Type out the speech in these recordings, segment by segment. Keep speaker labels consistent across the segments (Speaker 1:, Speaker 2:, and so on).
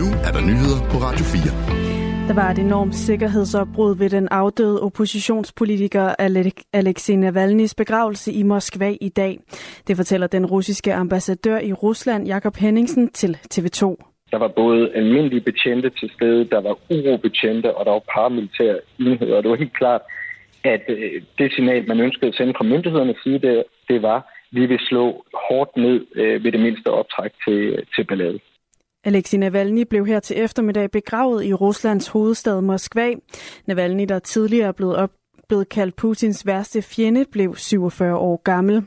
Speaker 1: Nu er der nyheder på Radio 4.
Speaker 2: Der var et enormt sikkerhedsopbrud ved den afdøde oppositionspolitiker Alexei Navalny's begravelse i Moskva i dag. Det fortæller den russiske ambassadør i Rusland, Jakob Henningsen, til TV2.
Speaker 3: Der var både almindelige betjente til stede, der var urobetjente, og der var paramilitære enheder. Og det var helt klart, at øh, det signal, man ønskede at sende fra myndighedernes side, det, det var, at vi vil slå hårdt ned øh, ved det mindste optræk til, til ballade.
Speaker 2: Alexei Navalny blev her til eftermiddag begravet i Ruslands hovedstad Moskva. Navalny, der tidligere er blevet op blevet kaldt Putins værste fjende, blev 47 år gammel.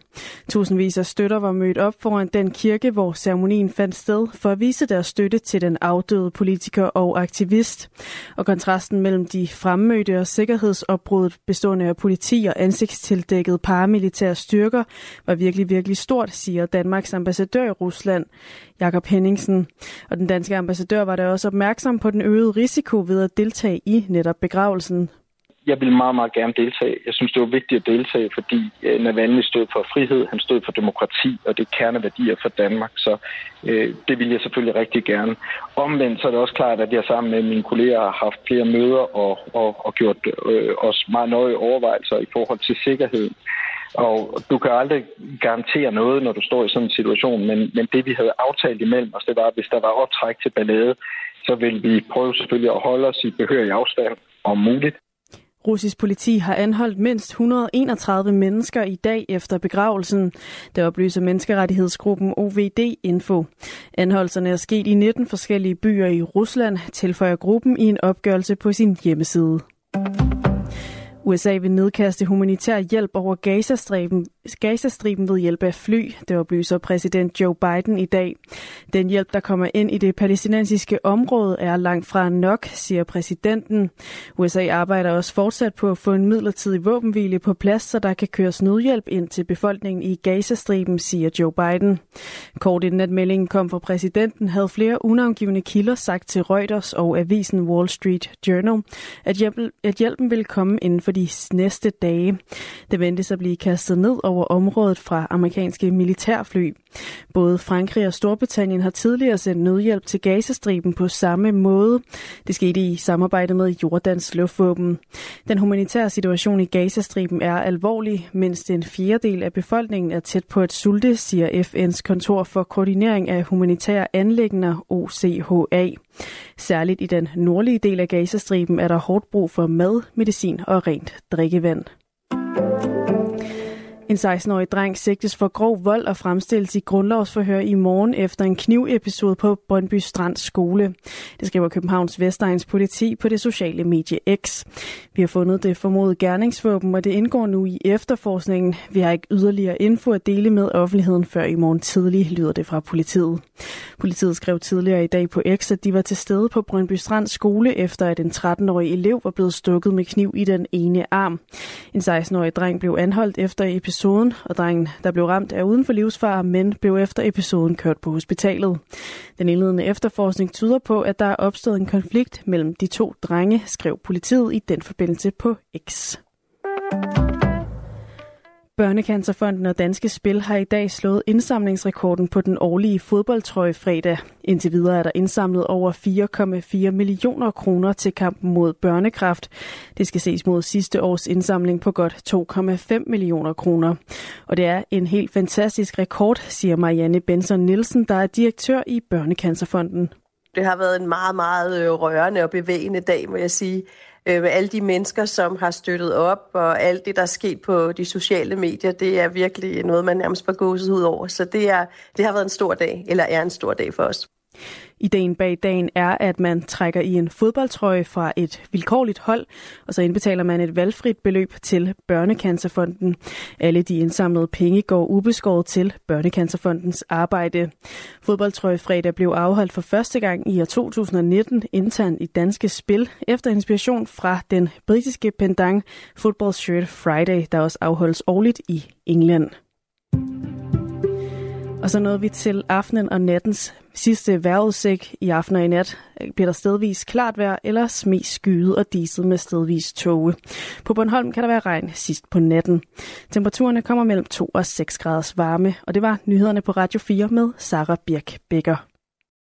Speaker 2: Tusindvis af støtter var mødt op foran den kirke, hvor ceremonien fandt sted, for at vise deres støtte til den afdøde politiker og aktivist. Og kontrasten mellem de fremmødte og sikkerhedsopbruddet bestående af politi og ansigtstildækkede paramilitære styrker var virkelig, virkelig stort, siger Danmarks ambassadør i Rusland, Jakob Henningsen. Og den danske ambassadør var der også opmærksom på den øgede risiko ved at deltage i netop begravelsen
Speaker 3: jeg ville meget, meget gerne deltage. Jeg synes, det var vigtigt at deltage, fordi øh, Navalny stod for frihed, han stod for demokrati, og det er kerneværdier for Danmark, så øh, det vil jeg selvfølgelig rigtig gerne. Omvendt så er det også klart, at jeg sammen med mine kolleger har haft flere møder og, og, og gjort øh, os meget nøje overvejelser i forhold til sikkerheden. Og du kan aldrig garantere noget, når du står i sådan en situation, men, men det vi havde aftalt imellem os, det var, at hvis der var optræk til ballade, så vil vi prøve selvfølgelig at holde os i behørig afstand om muligt.
Speaker 2: Russisk politi har anholdt mindst 131 mennesker i dag efter begravelsen. Det oplyser menneskerettighedsgruppen OVD Info. Anholdelserne er sket i 19 forskellige byer i Rusland, tilføjer gruppen i en opgørelse på sin hjemmeside. USA vil nedkaste humanitær hjælp over Gazastriben, Gazastriben ved hjælp af fly, det oplyser præsident Joe Biden i dag. Den hjælp, der kommer ind i det palæstinensiske område, er langt fra nok, siger præsidenten. USA arbejder også fortsat på at få en midlertidig våbenhvile på plads, så der kan køres nødhjælp ind til befolkningen i Gazastriben, siger Joe Biden. Kort inden at meldingen kom fra præsidenten, havde flere unavngivende kilder sagt til Reuters og avisen Wall Street Journal, at hjælpen, at hjælpen vil komme inden for de næste dage. Det ventes at blive kastet ned over området fra amerikanske militærfly. Både Frankrig og Storbritannien har tidligere sendt nødhjælp til Gazastriben på samme måde. Det skete i samarbejde med Jordans luftvåben. Den humanitære situation i Gazastriben er alvorlig, mens en fjerdedel af befolkningen er tæt på at sulte, siger FN's kontor for koordinering af humanitære anlægner OCHA. Særligt i den nordlige del af Gazastriben er der hårdt brug for mad, medicin og rent drikkevand. En 16-årig dreng sigtes for grov vold og fremstilles i grundlovsforhør i morgen efter en knivepisode på Brøndby Strand skole. Det skriver Københavns Vestegns politi på det sociale medie X. Vi har fundet det formodede gerningsvåben, og det indgår nu i efterforskningen. Vi har ikke yderligere info at dele med offentligheden før i morgen tidlig, lyder det fra politiet. Politiet skrev tidligere i dag på X, at de var til stede på Brøndby Strand skole, efter at en 13-årig elev var blevet stukket med kniv i den ene arm. En 16-årig dreng blev anholdt efter episoden episoden, og drengen, der blev ramt, er uden for livsfare, men blev efter episoden kørt på hospitalet. Den indledende efterforskning tyder på, at der er opstået en konflikt mellem de to drenge, skrev politiet i den forbindelse på X. Børnecancerfonden og Danske Spil har i dag slået indsamlingsrekorden på den årlige fodboldtrøje fredag. Indtil videre er der indsamlet over 4,4 millioner kroner til kampen mod børnekraft. Det skal ses mod sidste års indsamling på godt 2,5 millioner kroner. Og det er en helt fantastisk rekord, siger Marianne Benson Nielsen, der er direktør i Børnecancerfonden.
Speaker 4: Det har været en meget, meget øh, rørende og bevægende dag, må jeg sige øh, med alle de mennesker, som har støttet op, og alt det, der er sket på de sociale medier, det er virkelig noget, man nærmest får gåset ud over. Så det, er, det har været en stor dag, eller er en stor dag for os.
Speaker 2: Ideen bag dagen er, at man trækker i en fodboldtrøje fra et vilkårligt hold, og så indbetaler man et valgfrit beløb til Børnecancerfonden. Alle de indsamlede penge går ubeskåret til Børnecancerfondens arbejde. Fodboldtrøje fredag blev afholdt for første gang i år 2019 internt i Danske Spil, efter inspiration fra den britiske pendant Football Shirt Friday, der også afholdes årligt i England. Og så nåede vi til aftenen og nattens sidste vejrudsigt. I aften og i nat øh, bliver der stedvis klart vejr eller mest skyet og diset med stedvis tåge. På Bornholm kan der være regn sidst på natten. Temperaturerne kommer mellem 2 og 6 graders varme, og det var nyhederne på Radio 4 med Sara Birk Bækker.